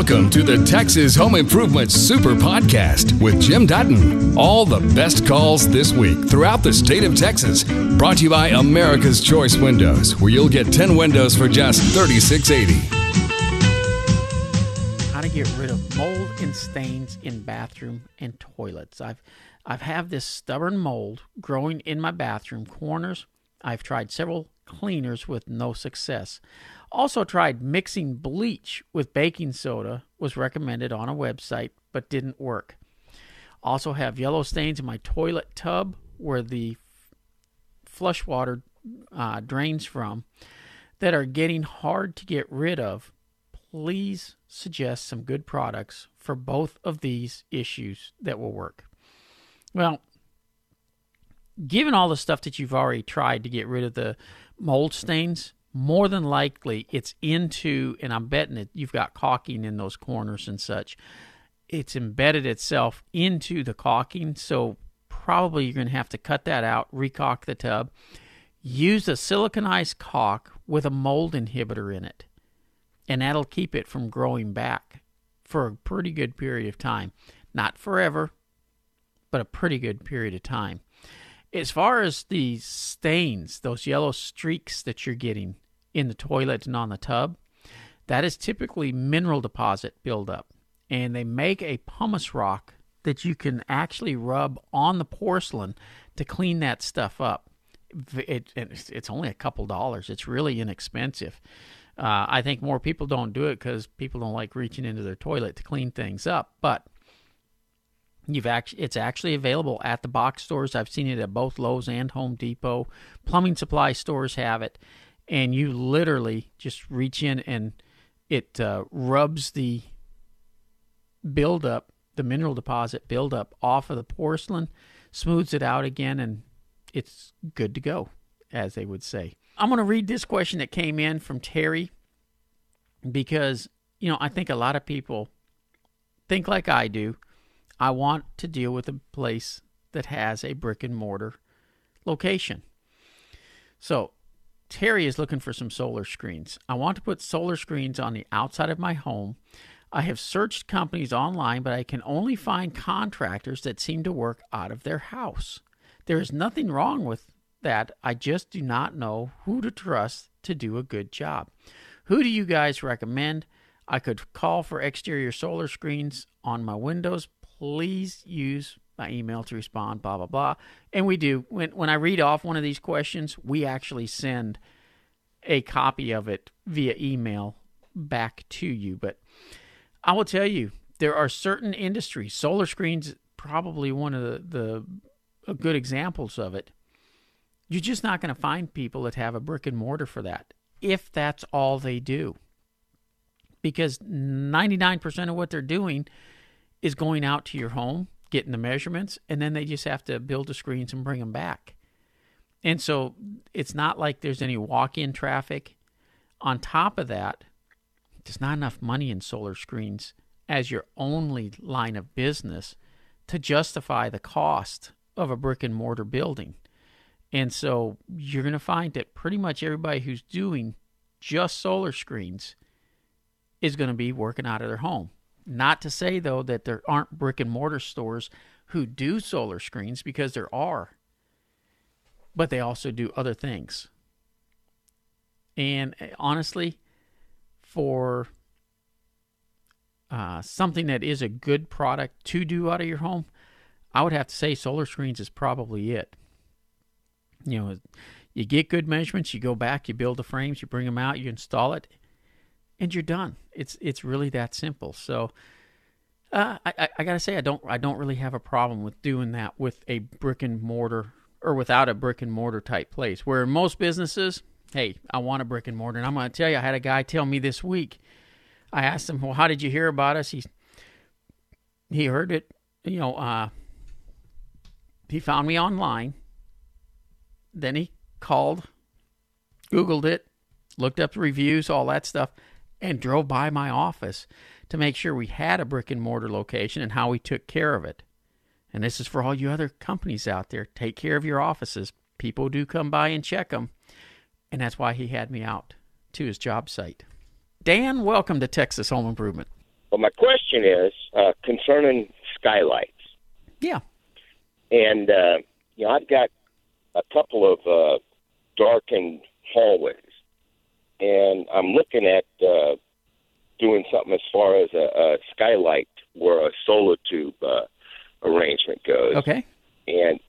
Welcome to the Texas Home Improvement Super Podcast with Jim Dutton. All the best calls this week throughout the state of Texas. Brought to you by America's Choice Windows, where you'll get 10 windows for just $36.80. How to get rid of mold and stains in bathroom and toilets. I've I've have this stubborn mold growing in my bathroom corners. I've tried several cleaners with no success. Also tried mixing bleach with baking soda was recommended on a website but didn't work. Also have yellow stains in my toilet tub where the flush water uh, drains from that are getting hard to get rid of. Please suggest some good products for both of these issues that will work. Well, given all the stuff that you've already tried to get rid of the mold stains, more than likely it's into, and I'm betting it you've got caulking in those corners and such. It's embedded itself into the caulking, so probably you're going to have to cut that out, recaulk the tub. Use a siliconized caulk with a mold inhibitor in it, and that'll keep it from growing back for a pretty good period of time. Not forever, but a pretty good period of time. As far as the stains, those yellow streaks that you're getting in the toilet and on the tub, that is typically mineral deposit buildup. And they make a pumice rock that you can actually rub on the porcelain to clean that stuff up. It, it's only a couple dollars. It's really inexpensive. Uh, I think more people don't do it because people don't like reaching into their toilet to clean things up. But You've actually it's actually available at the box stores. I've seen it at both Lowe's and Home Depot. Plumbing supply stores have it, and you literally just reach in and it uh, rubs the buildup, the mineral deposit buildup off of the porcelain, smooths it out again, and it's good to go, as they would say. I'm going to read this question that came in from Terry because you know I think a lot of people think like I do I want to deal with a place that has a brick and mortar location. So, Terry is looking for some solar screens. I want to put solar screens on the outside of my home. I have searched companies online, but I can only find contractors that seem to work out of their house. There is nothing wrong with that. I just do not know who to trust to do a good job. Who do you guys recommend? I could call for exterior solar screens on my windows, please use my email to respond, blah, blah, blah. And we do. When, when I read off one of these questions, we actually send a copy of it via email back to you. But I will tell you, there are certain industries, solar screens, probably one of the, the good examples of it. You're just not going to find people that have a brick and mortar for that if that's all they do. Because 99% of what they're doing is going out to your home, getting the measurements, and then they just have to build the screens and bring them back. And so it's not like there's any walk in traffic. On top of that, there's not enough money in solar screens as your only line of business to justify the cost of a brick and mortar building. And so you're going to find that pretty much everybody who's doing just solar screens is going to be working out of their home. Not to say, though, that there aren't brick and mortar stores who do solar screens, because there are. But they also do other things. And eh, honestly, for uh, something that is a good product to do out of your home, I would have to say solar screens is probably it. You know, you get good measurements, you go back, you build the frames, you bring them out, you install it, and you're done. It's it's really that simple. So uh, I, I gotta say I don't I don't really have a problem with doing that with a brick and mortar or without a brick and mortar type place. Where most businesses, hey, I want a brick and mortar, and I'm gonna tell you, I had a guy tell me this week. I asked him, well, how did you hear about us? He he heard it, you know. Uh, he found me online. Then he called, Googled it, looked up the reviews, all that stuff and drove by my office to make sure we had a brick and mortar location and how we took care of it. And this is for all you other companies out there. Take care of your offices. People do come by and check them. And that's why he had me out to his job site. Dan, welcome to Texas Home Improvement. But my question is uh, concerning skylights. Yeah. And, uh, you know, I've got a couple of uh, darkened hallways. And I'm looking at uh, doing something as far as a, a skylight where a solar tube uh, arrangement goes. Okay. And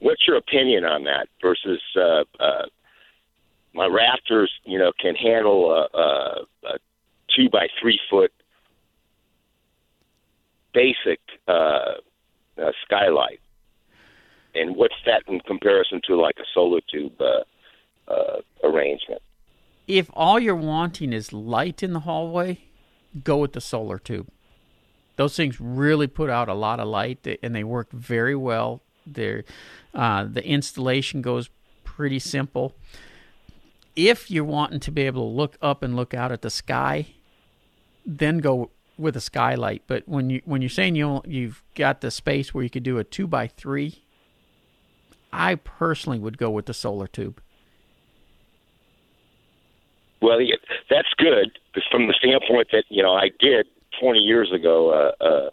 what's your opinion on that versus uh, uh, my rafters? You know, can handle a, a, a two by three foot basic uh, uh, skylight, and what's that in comparison to like a solar tube uh, uh, arrangement? If all you're wanting is light in the hallway, go with the solar tube. Those things really put out a lot of light, and they work very well. They're, uh, the installation goes pretty simple. If you're wanting to be able to look up and look out at the sky, then go with a skylight. But when you when you're saying you you've got the space where you could do a two by three, I personally would go with the solar tube. Well, yeah, that's good because from the standpoint that you know I did 20 years ago, uh, uh,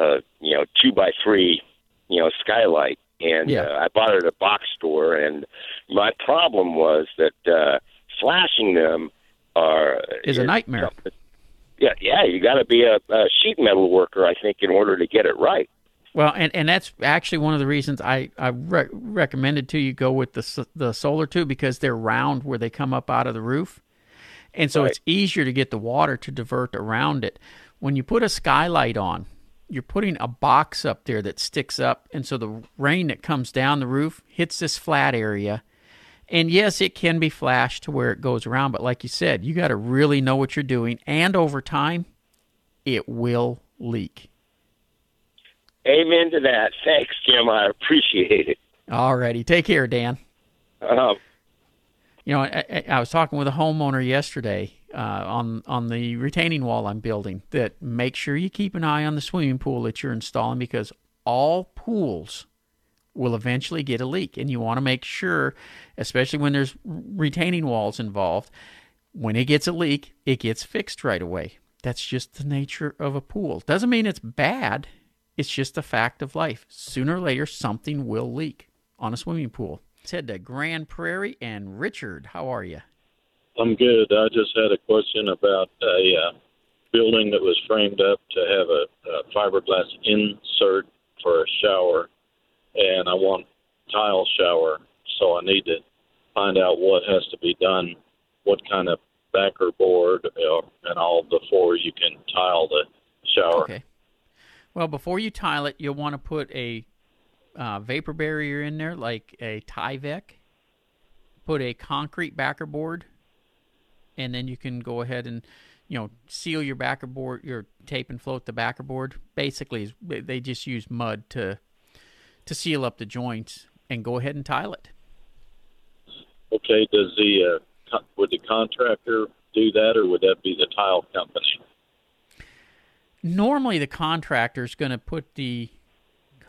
uh, you know, two by three, you know, skylight, and Yeah. uh, I bought it at a box store. And my problem was that uh, flashing them are Is a nightmare. Yeah, yeah, you got to be a, a sheet metal worker, I think, in order to get it right. Well, and, and that's actually one of the reasons I I re- recommended to you go with the the solar tube because they're round where they come up out of the roof, and so Right. it's easier to get the water to divert around it. When you put a skylight on, you're putting a box up there that sticks up, and so the rain that comes down the roof hits this flat area. And yes, it can be flashed to where it goes around, but like you said, you got to really know what you're doing, and over time, it will leak. Amen to that. Thanks, Jim. I appreciate it. Alrighty, take care, Dan. Um, You know, I, I- was talking with a homeowner yesterday uh, on on the retaining wall I'm building. That make sure you keep an eye on the swimming pool that you're installing because all pools will eventually get a leak, and you want to make sure, especially when there's retaining walls involved, when it gets a leak, it gets fixed right away. That's just the nature of a pool. Doesn't mean it's bad. It's just a fact of life. Sooner or later, something will leak on a swimming pool. Let's head to Grand Prairie and Richard. How are you? I'm good. I just had a question about a uh, building that was framed up to have a, a fiberglass insert for a shower, and I want tile shower, so I need to find out what has to be done, what kind of backer board uh, and all before you can tile the shower. Okay. Well, before you tile it, you'll want to put a uh, vapor barrier in there, like a Tyvek. Put a concrete backer board, and then you can go ahead and, you know, seal your backer board, your tape and float the backer board. Basically, they- just use mud to to seal up the joints, and go ahead and tile it. Okay, does the uh, would the contractor do that, or would that be the tile company? normally the contractor's going to put the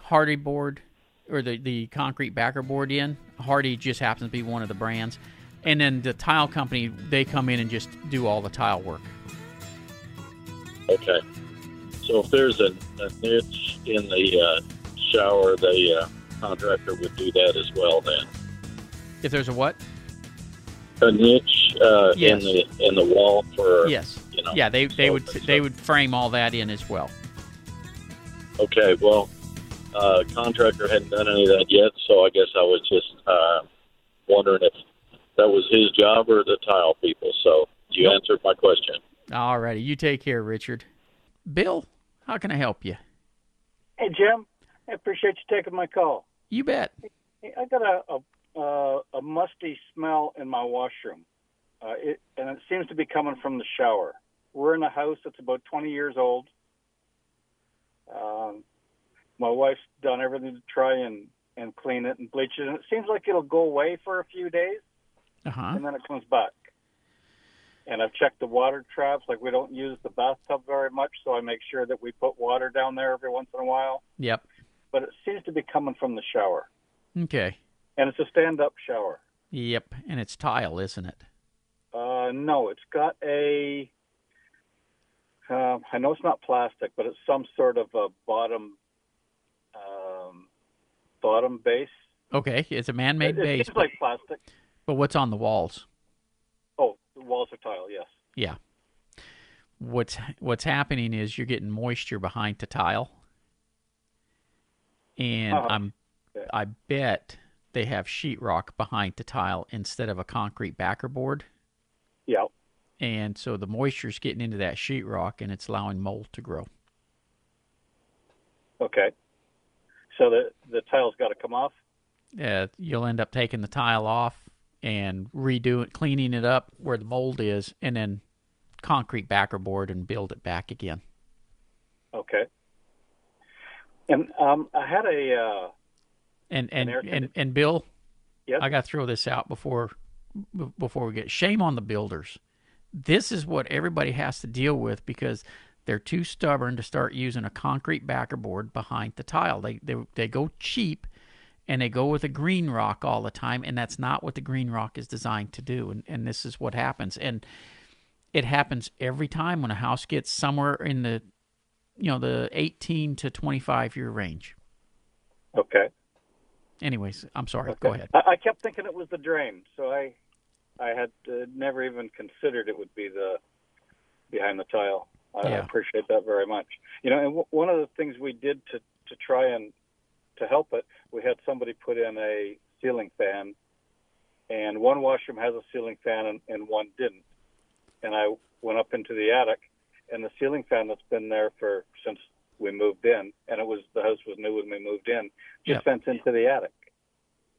Hardie board or the, the concrete backer board in. Hardie just happens to be one of the brands. And then the tile company, they come in and just do all the tile work. Okay. So if there's a, a niche in the uh, shower, the uh, contractor would do that as well. Then If there's a what? a niche uh, Yes. in the in the wall for Yes. you know. Yeah, they, they would they would frame all that in as well. Okay. Well, uh, contractor hadn't done any of that yet, so I guess I was just uh, wondering if that was his job or the tile people. So you Nope. answered my question. All righty, you take care, Richard. Bill, how can I help you? Hey, Jim. I appreciate you taking my call. You bet. Hey, I got a a, uh, a musty smell in my washroom, uh, it, and it seems to be coming from the shower. We're in a house that's about 20 years old. Um, my wife's done everything to try and and clean it and bleach it, and it seems like it'll go away for a few days, Uh huh. and then it comes back. And I've checked the water traps. Like we don't use the bathtub very much, so I make sure that we put water down there every once in a while. Yep. But it seems to be coming from the shower. Okay. and it's a stand-up shower. Yep. And it's tile, isn't it? Uh, no, it's got a Um, I know it's not plastic, but it's some sort of a bottom bottom base. Okay, it's a man-made it, it base, but, like plastic. but what's on the walls? Oh, the walls are tile. Yes. Yeah. What's what's happening is you're getting moisture behind the tile, and Uh-huh. I'm Yeah. I bet they have sheetrock behind the tile instead of a concrete backer board, Yeah. and so the moisture's getting into that sheetrock and it's allowing mold to grow. Okay. So the the tile's got to come off. Yeah, you'll end up taking the tile off and redoing cleaning it up where the mold is, and then concrete backer board and build it back again. Okay. And um, I had a uh, And and and, and Bill, Yes. I got to throw this out before before we get shame on the builders. This is what everybody has to deal with because they're too stubborn to start using a concrete backer board behind the tile. They they they go cheap and they go with a green rock all the time and that's not what the green rock is designed to do and and this is what happens and it happens every time when a house gets somewhere in the you know the 18 to 25 year range. okay. Anyways, I'm sorry. okay. Go ahead. I, I kept thinking it was the drain, so I I had uh, never even considered it would be the behind the tile. I, I appreciate that very much. You know, and w- one of the things we did to to try and to help it, we had somebody put in a ceiling fan, and one washroom has a ceiling fan and, and one didn't. And I went up into the attic, and the ceiling fan that's been there for since we moved in, and it was the house was new when we moved in, just Yep. vents into the attic.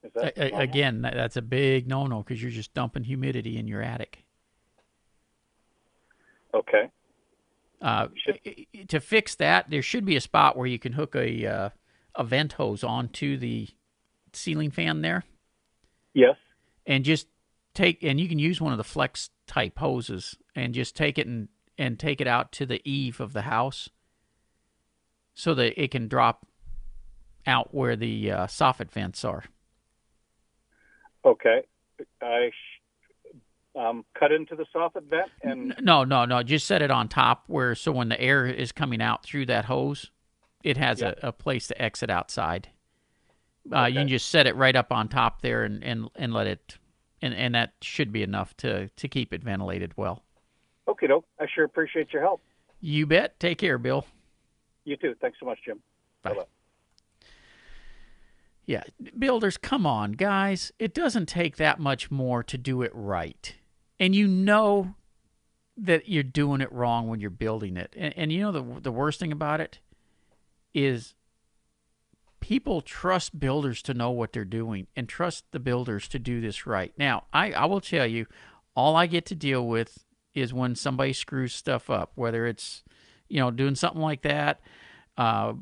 Is that a- again, that's a big no-no because you're just dumping humidity in your attic. Okay. Uh, Should- i- i- to fix that, there should be a spot where you can hook a uh, a vent hose onto the ceiling fan there, Yes. and just take and you can use one of the flex type hoses and just take it and and take it out to the eave of the house, so that it can drop out where the uh, soffit vents are. Okay. I um, cut into the soffit vent and No, no, no. Just set it on top where so when the air is coming out through that hose, it has Yeah. a, a place to exit outside. Uh, You can just set it right up on top there and, and, and let it, and, and that should be enough to, to keep it ventilated well. okay, doke. I sure appreciate your help. You bet. Take care, Bill. You too. Thanks so much, Jim. Bye. Bye-bye. Yeah, builders, come on, guys. It doesn't take that much more to do it right. And you know that you're doing it wrong when you're building it. And, and you know the the worst thing about it is people trust builders to know what they're doing and trust the builders to do this right. Now, I, I will tell you, all I get to deal with is when somebody screws stuff up, whether it's, you know, doing something like that, uh,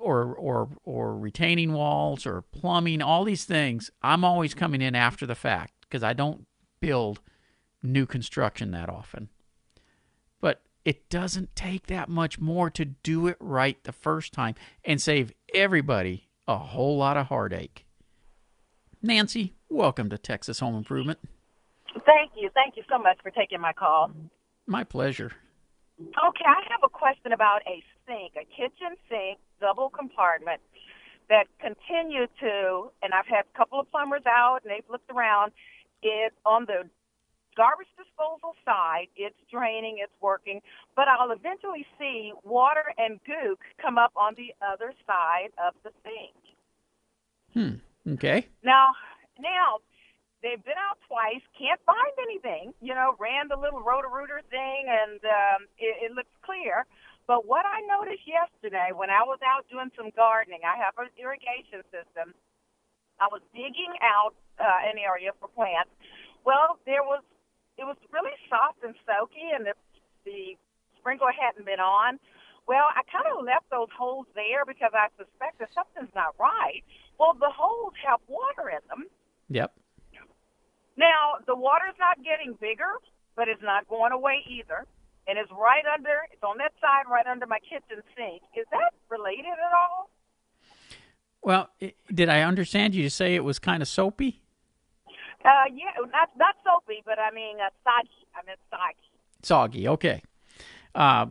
or or or retaining walls or plumbing, all these things. I'm always coming in after the fact because I don't build new construction that often. But it doesn't take that much more to do it right the first time and save everybody a whole lot of heartache. Nancy, welcome to Texas Home Improvement. Thank you. Thank you so much for taking my call. My pleasure. Okay, I have a question about a sink, a kitchen sink, double compartment that continue to, and I've had a couple of plumbers out and they've looked around. It on the garbage disposal side, it's draining, it's working, but I'll eventually see water and gook come up on the other side of the sink. Hmm. Okay. Now, now they've been out twice, can't find anything. You know, ran the little roto-rooter thing, and um, it, it looks clear. But what I noticed yesterday when I was out doing some gardening, I have an irrigation system. I was digging out uh, an area for plants. Well, there was it was really soft and soaky, and the, the sprinkler hadn't been on. Well, I kind of left those holes there because I suspected something's not right. Well, the holes have water in them. Yep. Now, the water's not getting bigger, but it's not going away either. And it's right under, it's on that side right under my kitchen sink. Is that related at all? Well, i- did I understand you to say it was kind of soapy? Uh, yeah, not not soapy, but I mean uh, soggy. I meant soggy. Soggy. Okay. Uh,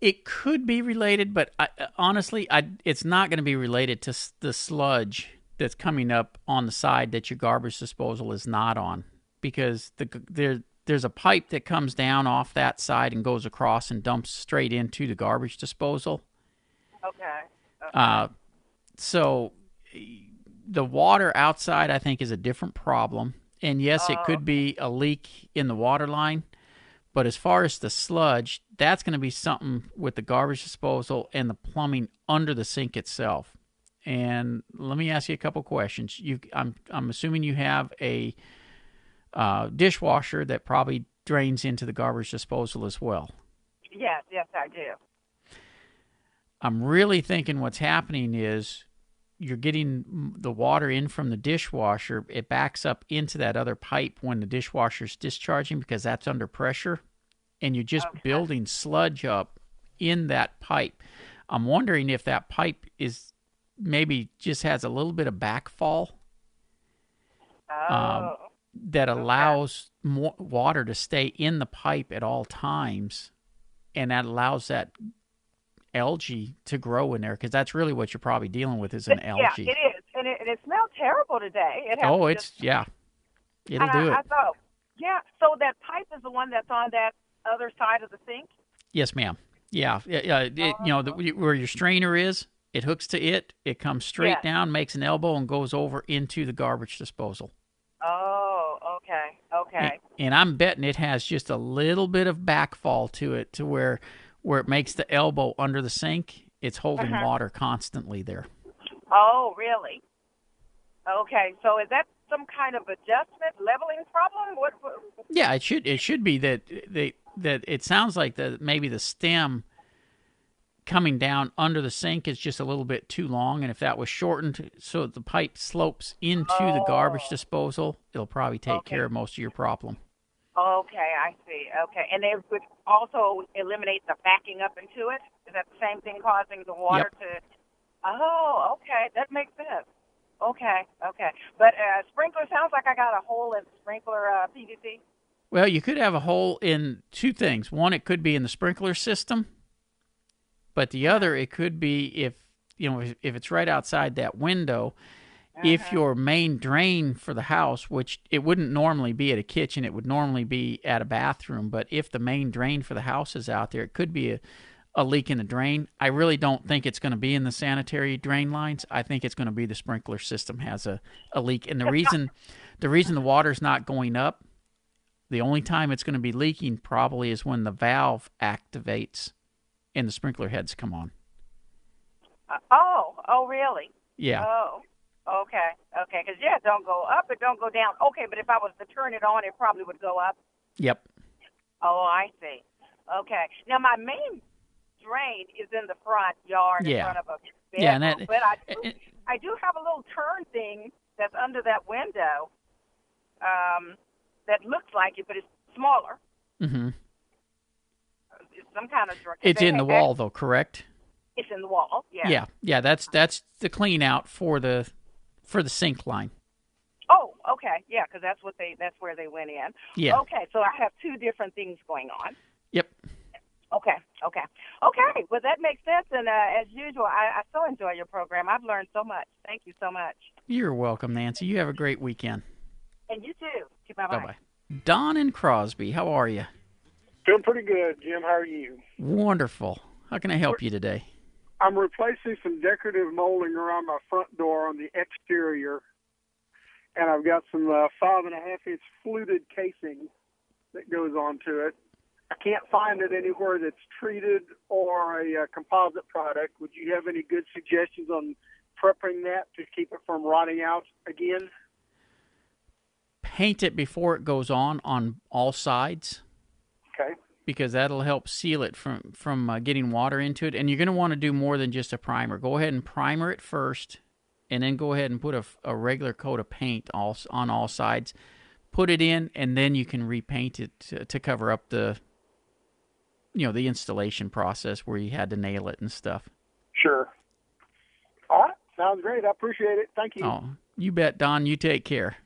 it could be related, but I, honestly, I, it's not going to be related to s- the sludge that's coming up on the side that your garbage disposal is not on, because the there there's a pipe that comes down off that side and goes across and dumps straight into the garbage disposal. Okay. Uh, so the water outside, I think, is a different problem. And yes, it could be a leak in the water line. But as far as the sludge, that's going to be something with the garbage disposal and the plumbing under the sink itself. And let me ask you a couple questions. You, I'm, I'm assuming you have a uh, dishwasher that probably drains into the garbage disposal as well. Yes, yes, I do. I'm really thinking what's happening is you're getting the water in from the dishwasher. It backs up into that other pipe when the dishwasher's discharging because that's under pressure, and you're just Okay. building sludge up in that pipe. I'm wondering if that pipe is maybe just has a little bit of backfall um, Oh. that allows more water to stay in the pipe at all times, and that allows that algae to grow in there because that's really what you're probably dealing with is an yeah, algae. Yeah, it is, and it, and it smelled terrible today. It Oh, just- it's yeah, it'll do I, I thought, yeah. So that pipe is the one that's on that other side of the sink. Yes, ma'am. Yeah, yeah. yeah, It, you know the, oh. where your strainer is, it hooks to it. It comes straight Yes. down, makes an elbow, and goes over into the garbage disposal. Oh, okay, okay. And I'm betting it has just a little bit of backfall to it, to where where it makes the elbow under the sink. It's holding Uh-huh. water constantly there. Oh, really? Okay. So is that some kind of adjustment, leveling problem? What? what Yeah, it should it should be that they that it sounds like that maybe the stem coming down under the sink is just a little bit too long and if that was shortened so that the pipe slopes into the garbage Oh. disposal, it'll probably take Okay. care of most of your problem. Okay, I see. Okay, and it would also eliminate the backing up into it. Is that the same thing causing the water to? Oh, okay, that makes sense. Okay, okay, but uh, sprinkler sounds like I got a hole in the sprinkler uh, PVC. Well, you could have a hole in two things. One, it could be in the sprinkler system, but the other, it could be if you know if, if it's right outside that window. If your main drain for the house, which it wouldn't normally be at a kitchen, it would normally be at a bathroom. But if the main drain for the house is out there, it could be a, a leak in the drain. I really don't think it's going to be in the sanitary drain lines. I think it's going to be the sprinkler system has a, a leak. And the reason the reason the water's not going up the only time it's going to be leaking probably is when the valve activates and the sprinkler heads come on. Uh, oh, oh, really? Yeah. Oh, okay, okay. Because yeah, it don't go up, it don't go down. Okay, but if I was to turn it on, it probably would go up. Yep. Oh, I see. Okay. Now my main drain is in the front yard Yeah. in front of a bedroom, Yeah, and that- but I do, and- I do have a little turn thing that's under that window. Um, that looks like it, but it's smaller. Mm-hmm. It's some kind of drain. It's in the wall though, correct? It's in the wall. Yeah. Yeah. Yeah, that's that's the clean out for the for the sink line. Oh, okay. Yeah, because that's what they that's where they went in. Yeah. Okay, so I have two different things going on. Yep. Okay, okay, okay. Well, that makes sense. And uh, as usual, I, I so enjoy your program. I've learned so much. Thank you so much. You're welcome, Nancy. You have a great weekend. And you too. Bye Bye bye. Don and Crosby, how are you? Feeling pretty good, Jim. How are you? Wonderful. How can I help you today? I'm replacing some decorative molding around my front door on the exterior, and I've got some uh, five and a half inch fluted casing that goes onto it. I can't find it anywhere that's treated or a uh, composite product. Would you have any good suggestions on prepping that to keep it from rotting out again? Paint it before it goes on on all sides. Okay. Because that'll help seal it from from uh, getting water into it. And you're going to want to do more than just a primer. Go ahead and primer it first, and then go ahead and put a, a regular coat of paint all, on all sides. Put it in, and then you can repaint it to, to cover up the you know the installation process where you had to nail it and stuff. Sure. All right. Sounds great. I appreciate it. Thank you. Oh, you bet, Don. You take care.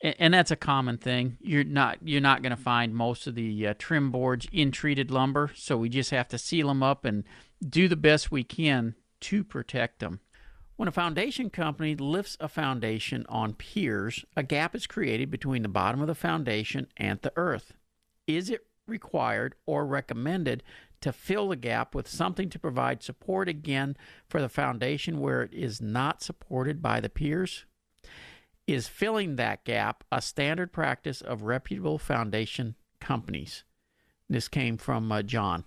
And that's a common thing. You're not you're not going to find most of the uh, trim boards in treated lumber, so we just have to seal them up and do the best we can to protect them. When a foundation company lifts a foundation on piers, a gap is created between the bottom of the foundation and the earth. Is it required or recommended to fill the gap with something to provide support again for the foundation where it is not supported by the piers? Is filling that gap a standard practice of reputable foundation companies? This came from uh, John.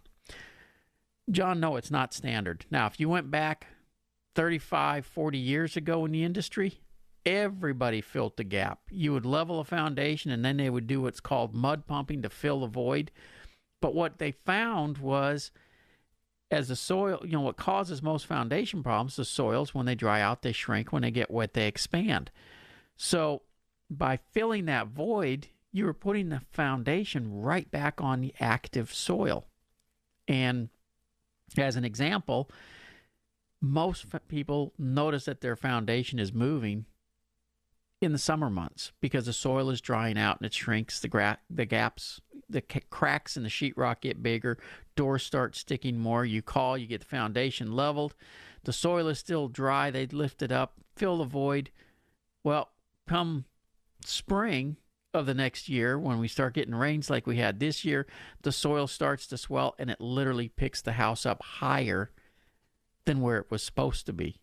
John, no, it's not standard. Now, if you went back 35, 40 years ago in the industry, everybody filled the gap. You would level a foundation and then they would do what's called mud pumping to fill the void. But what they found was as the soil, you know, what causes most foundation problems, the soils, when they dry out, they shrink. When they get wet, they expand. So by filling that void, you were putting the foundation right back on the active soil. And as an example, most people notice that their foundation is moving in the summer months because the soil is drying out and it shrinks. The gra- the gaps, the c- cracks in the sheetrock get bigger. Doors start sticking more. You call, you get the foundation leveled. The soil is still dry. They lift it up, fill the void. Well, come spring of the next year, when we start getting rains like we had this year, the soil starts to swell and it literally picks the house up higher than where it was supposed to be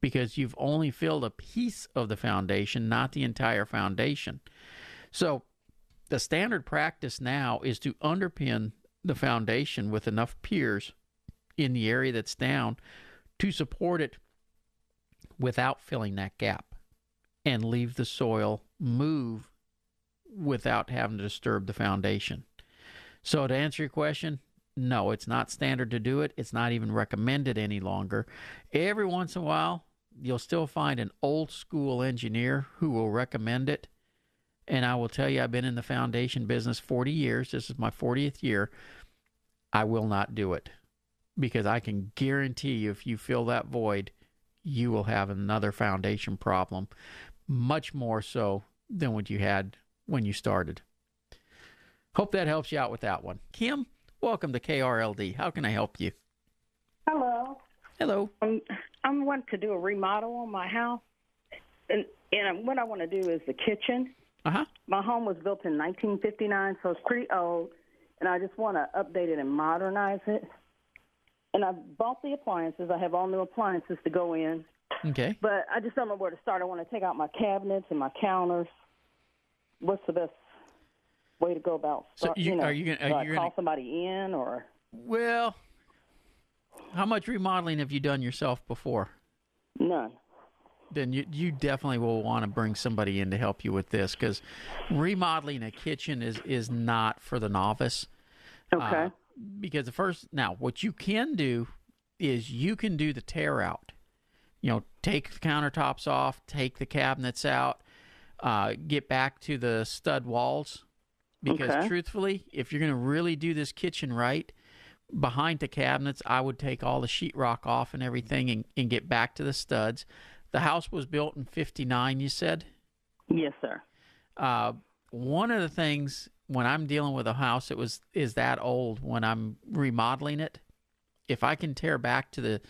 because you've only filled a piece of the foundation, not the entire foundation. So, the standard practice now is to underpin the foundation with enough piers in the area that's down to support it without filling that gap and leave the soil move without having to disturb the foundation. So, to answer your question, no, it's not standard to do it. It's not even recommended any longer. Every once in a while, you'll still find an old school engineer who will recommend it. And I will tell you, I've been in the foundation business 40 years. This is my 40th year. I will not do it because I can guarantee you, if you fill that void, you will have another foundation problem, much more so than what you had when you started. Hope that helps you out with that one. Kim, welcome to KRLD. How can I help you? Hello. Hello. Um, I want to do a remodel on my house, and and what I want to do is the kitchen. Uh huh. My home was built in 1959, so it's pretty old, and I just want to update it and modernize it. And I've bought the appliances. I have all new appliances to go in, Okay. but I just don't know where to start. I want to take out my cabinets and my counters. What's the best way to go about? So start- you- know, are you gonna- are do I you call somebody in or Well, how much remodeling have you done yourself before? none? Then you you definitely will want to bring somebody in to help you with this because remodeling a kitchen is is not for the novice. Okay. Uh, because the first now what you can do is you can do the tear out. You know, take the countertops off, take the cabinets out, uh, get back to the stud walls. Because Okay. truthfully, if you're going to really do this kitchen right, behind the cabinets, I would take all the sheetrock off and everything and, and get back to the studs. The house was built in 59, you said? Yes, sir. uh, one of the things when I'm dealing with a house that was is that old when I'm remodeling it, if I can tear back to the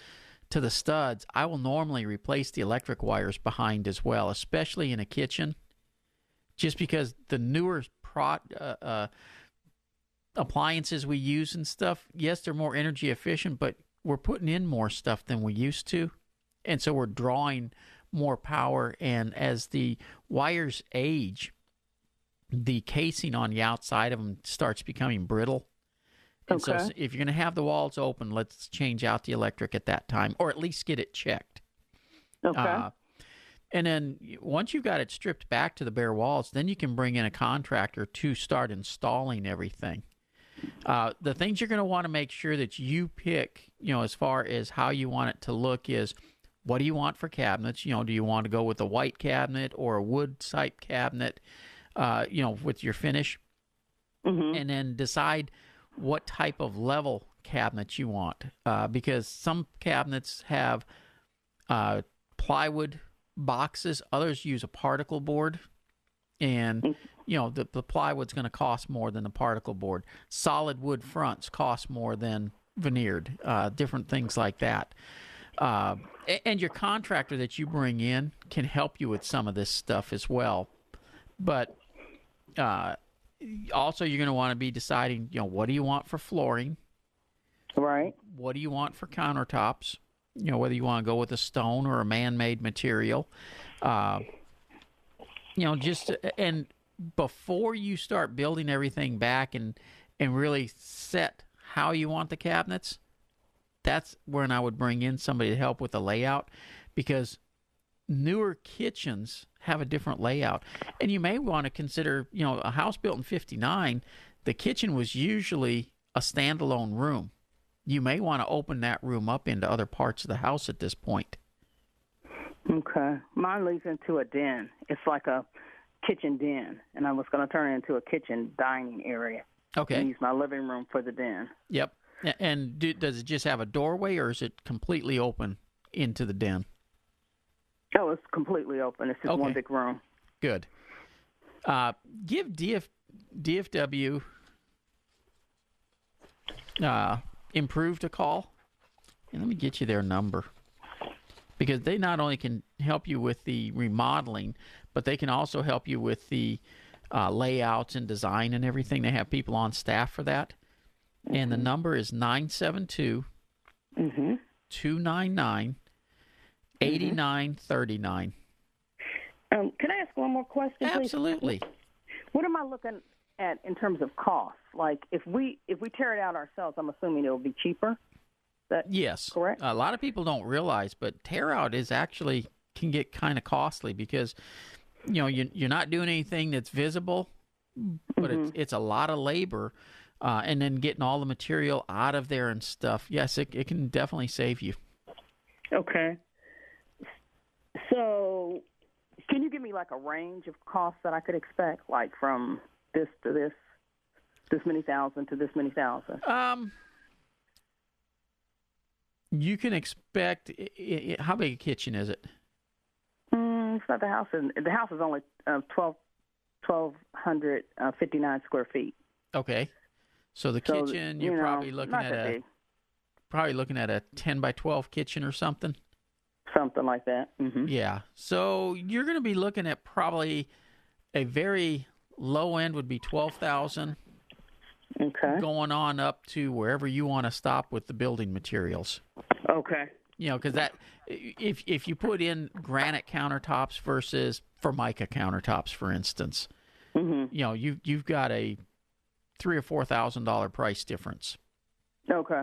to the studs, I will normally replace the electric wires behind as well, especially in a kitchen, just because the newer pro, uh, uh, appliances we use and stuff, yes, they're more energy efficient, but we're putting in more stuff than we used to, and so we're drawing more power. And as the wires age, the casing on the outside of them starts becoming brittle. And so, if you're going to have the walls open, let's change out the electric at that time, or at least get it checked. Okay. Uh, and then once you've got it stripped back to the bare walls, then you can bring in a contractor to start installing everything. Uh, the things you're going to want to make sure that you pick, you know, as far as how you want it to look is what do you want for cabinets? You know, do you want to go with a white cabinet or a wood type cabinet, uh, you know, with your finish? Mhm. and then decide what type of level cabinet you want. Uh, because some cabinets have uh, plywood boxes, others use a particle board. and you know the, the plywood's going to cost more than the particle board. Solid wood fronts cost more than veneered. Uh, different things like that. Uh, and your contractor that you bring in can help you with some of this stuff as well. But uh, also, you're going to want to be deciding, you know, what do you want for flooring? Right. What do you want for countertops? You know, whether you want to go with a stone or a man-made material. Uh, you know, just and before you start building everything back and and really set how you want the cabinets, that's when I would bring in somebody to help with the layout because newer kitchens have a different layout. And you may want to consider, you know, a house built in 59, the kitchen was usually a standalone room. You may want to open that room up into other parts of the house at this point. Okay. Mine leads into a den. It's like a kitchen den, and I was going to turn it into a kitchen dining area. Okay. And use my living room for the den. Yep. And do, does it just have a doorway, or is it completely open into the den? Oh, it's completely open. It's just Okay. one big room. Good. Uh, give DF, DFW uh, improved a call, and let me get you their number because they not only can help you with the remodeling, but they can also help you with the uh, layouts and design and everything. They have people on staff for that, and the number is nine seven two Mm-hmm. two nine nine eighty nine thirty nine. Um, can I ask one more question, please? Absolutely. What am I looking at in terms of cost? Like, if we if we tear it out ourselves, I'm assuming it will be cheaper. That Yes. correct? A lot of people don't realize, but tear out is actually can get kind of costly because you know you, you're not doing anything that's visible, but Mm-hmm. it's it's a lot of labor, uh, and then getting all the material out of there and stuff. Yes, it it can definitely save you. Okay. So, can you give me like a range of costs that I could expect, like from this to this, this many thousand to this many thousand? Um, you can expect. i i how big a kitchen is it? Mm, it's not the house. Is, the house is only uh, 12, 1,259 square feet. Okay. So the So, kitchen, you you're know, probably looking at a big. probably looking at a ten by twelve kitchen or something. Something like that. hmm Yeah. So you're going to be looking at probably a very low end would be 12,000 Okay. going on up to wherever you want to stop with the building materials. Okay. You know, cuz that if if you put in granite countertops versus formica countertops for instance, hmm you know, you you've got a 3 or 4,000 dollar price difference. Okay.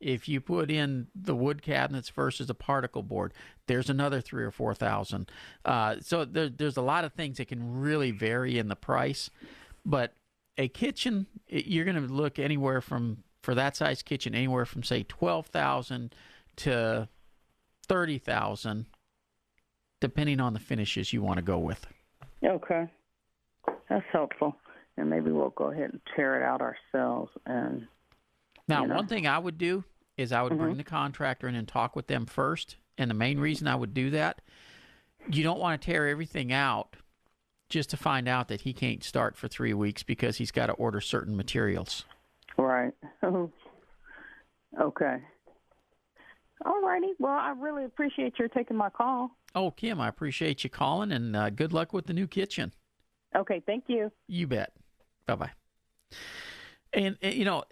If you put in the wood cabinets versus a particle board, there's another three or four thousand. Uh, so there, there's a lot of things that can really vary in the price. But a kitchen, it- you're going to look anywhere from for that size kitchen, anywhere from say twelve thousand to thirty thousand, depending on the finishes you want to go with. Okay. That's helpful. And maybe we'll go ahead and tear it out ourselves. And Now, you know? one thing I would do is I would bring the contractor in and talk with them first. And the main reason I would do that, you don't want to tear everything out just to find out that he can't start for three weeks because he's got to order certain materials. right. okay. All righty. Well, I really appreciate your taking my call. Oh, Kim, I appreciate you calling and uh, good luck with the new kitchen. Okay. Thank you. You bet. Bye bye. And, and, you know,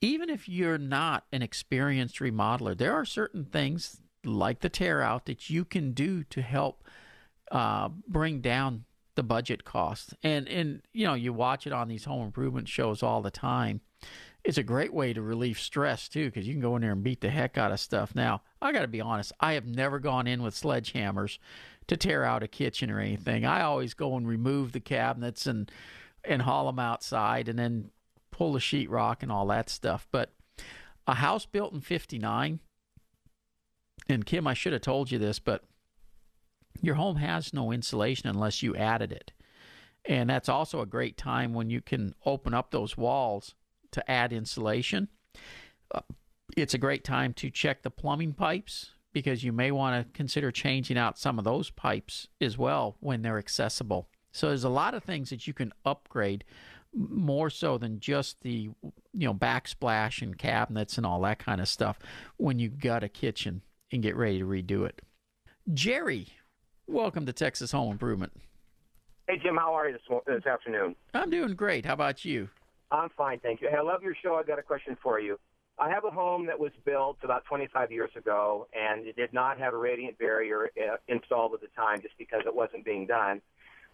even if you're not an experienced remodeler, there are certain things like the tear out that you can do to help uh, bring down the budget cost. And and you know, you watch it on these home improvement shows all the time. It's a great way to relieve stress too, because you can go in there and beat the heck out of stuff. Now, I got to be honest, I have never gone in with sledgehammers to tear out a kitchen or anything. I always go and remove the cabinets and and haul them outside, and then pull the sheetrock and all that stuff. But a house built in '59, and Kim, I should have told you this, but your home has no insulation unless you added it. And that's also a great time when you can open up those walls to add insulation. Uh, it's a great time to check the plumbing pipes because you may want to consider changing out some of those pipes as well when they're accessible. So there's a lot of things that you can upgrade more so than just the you know backsplash and cabinets and all that kind of stuff when you gut a kitchen and get ready to redo it. Jerry, welcome to Texas Home Improvement. Hey, Jim, how are you this, this afternoon? I'm doing great. How about you? I'm fine, thank you. Hey, I love your show. I've got a question for you. I have a home that was built about 25 years ago, and it did not have a radiant barrier uh, installed at the time just because it wasn't being done.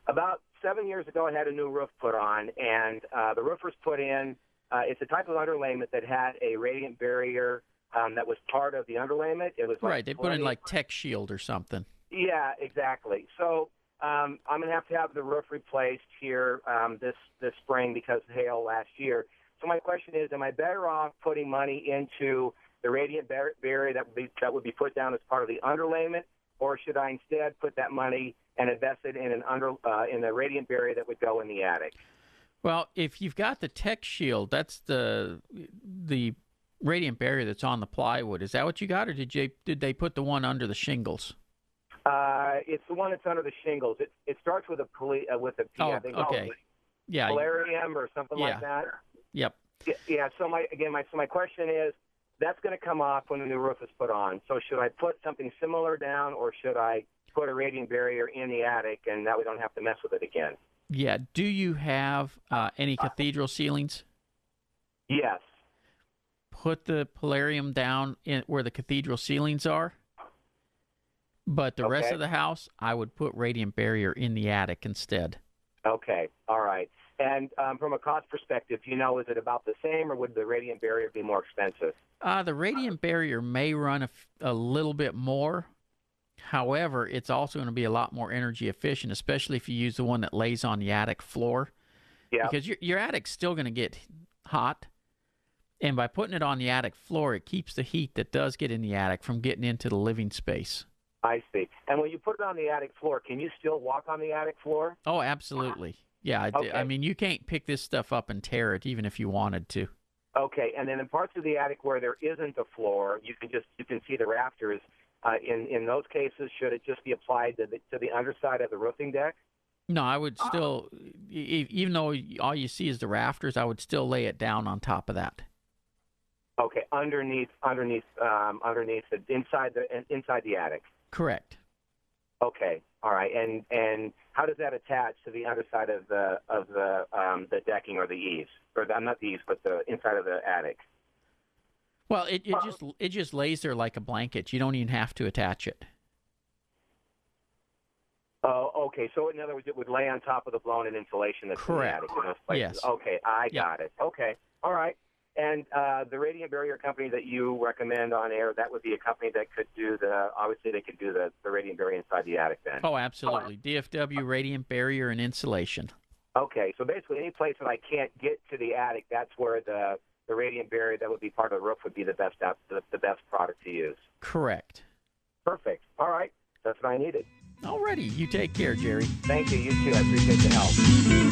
About seven years ago, I had a new roof put on, and uh, the roof was put in. Uh, it's a type of underlayment that had a radiant barrier um, that was part of the underlayment. It was like right. They put in like Tech Shield or something. Yeah, exactly. So um, I'm going to have to have the roof replaced here um, this this spring because of hail last year. So my question is, am I better off putting money into the radiant bar- barrier that would be that would be put down as part of the underlayment, or should I instead put that money and invest it in an under uh, in the radiant barrier that would go in the attic? Well, if you've got the Tech Shield, that's the the radiant barrier that's on the plywood. Is that what you got, or did you did they put the one under the shingles? Uh, it's the one that's under the shingles. It it starts with a poli- uh, with a P. Oh, called okay. Yeah. Polarium or something Yeah. like that. Yep. Yeah, yeah. So my again, my so my question is, that's going to come off when the new roof is put on. So should I put something similar down, or should I put a radiant barrier in the attic, and that we don't have to mess with it again? Yeah. Do you have uh, any cathedral ceilings? Yes. Put the polarium down in where the cathedral ceilings are. But the rest of the house, I would put radiant barrier in the attic instead. Okay. All right. And um, from a cost perspective, you know is it about the same, or would the radiant barrier be more expensive? Uh, the radiant barrier may run a, f- a little bit more. However, it's also going to be a lot more energy efficient, especially if you use the one that lays on the attic floor. Yeah. Because your, your attic's still going to get hot. And by putting it on the attic floor, it keeps the heat that does get in the attic from getting into the living space. I see. And when you put it on the attic floor, can you still walk on the attic floor? Oh, absolutely. Yeah. I d- I Okay. mean, you can't pick this stuff up and tear it, even if you wanted to. Okay, and then in parts of the attic where there isn't a floor, you can just you can see the rafters. Uh, in in those cases, should it just be applied to the to the underside of the roofing deck? No, I would still, e- e- even though all you see is the rafters, I would still lay it down on top of that. Okay, underneath underneath um, underneath the inside the inside the attic. Correct. Okay, all right, and and how does that attach to the underside of the of the um, the decking or the eaves, or the, not the eaves, but the inside of the attic? Well, it, it just it just lays there like a blanket. You don't even have to attach it. Oh, okay. So in other words, it would lay on top of the blown-in insulation that's Correct. in the attic in those places. Yes. Okay, I Yeah. got it. Okay, all right. And uh, the radiant barrier company that you recommend on air, that would be a company that could do the. Obviously, they could do the, the radiant barrier inside the attic. Then. Oh, absolutely. DFW radiant barrier and insulation. Okay, so basically, any place that I can't get to the attic, that's where the the radiant barrier that would be part of the roof would be the best out, the, the best product to use. Correct. Perfect. All right, that's what I needed. Alrighty, you take care, Jerry. Thank you. You too. I appreciate the help.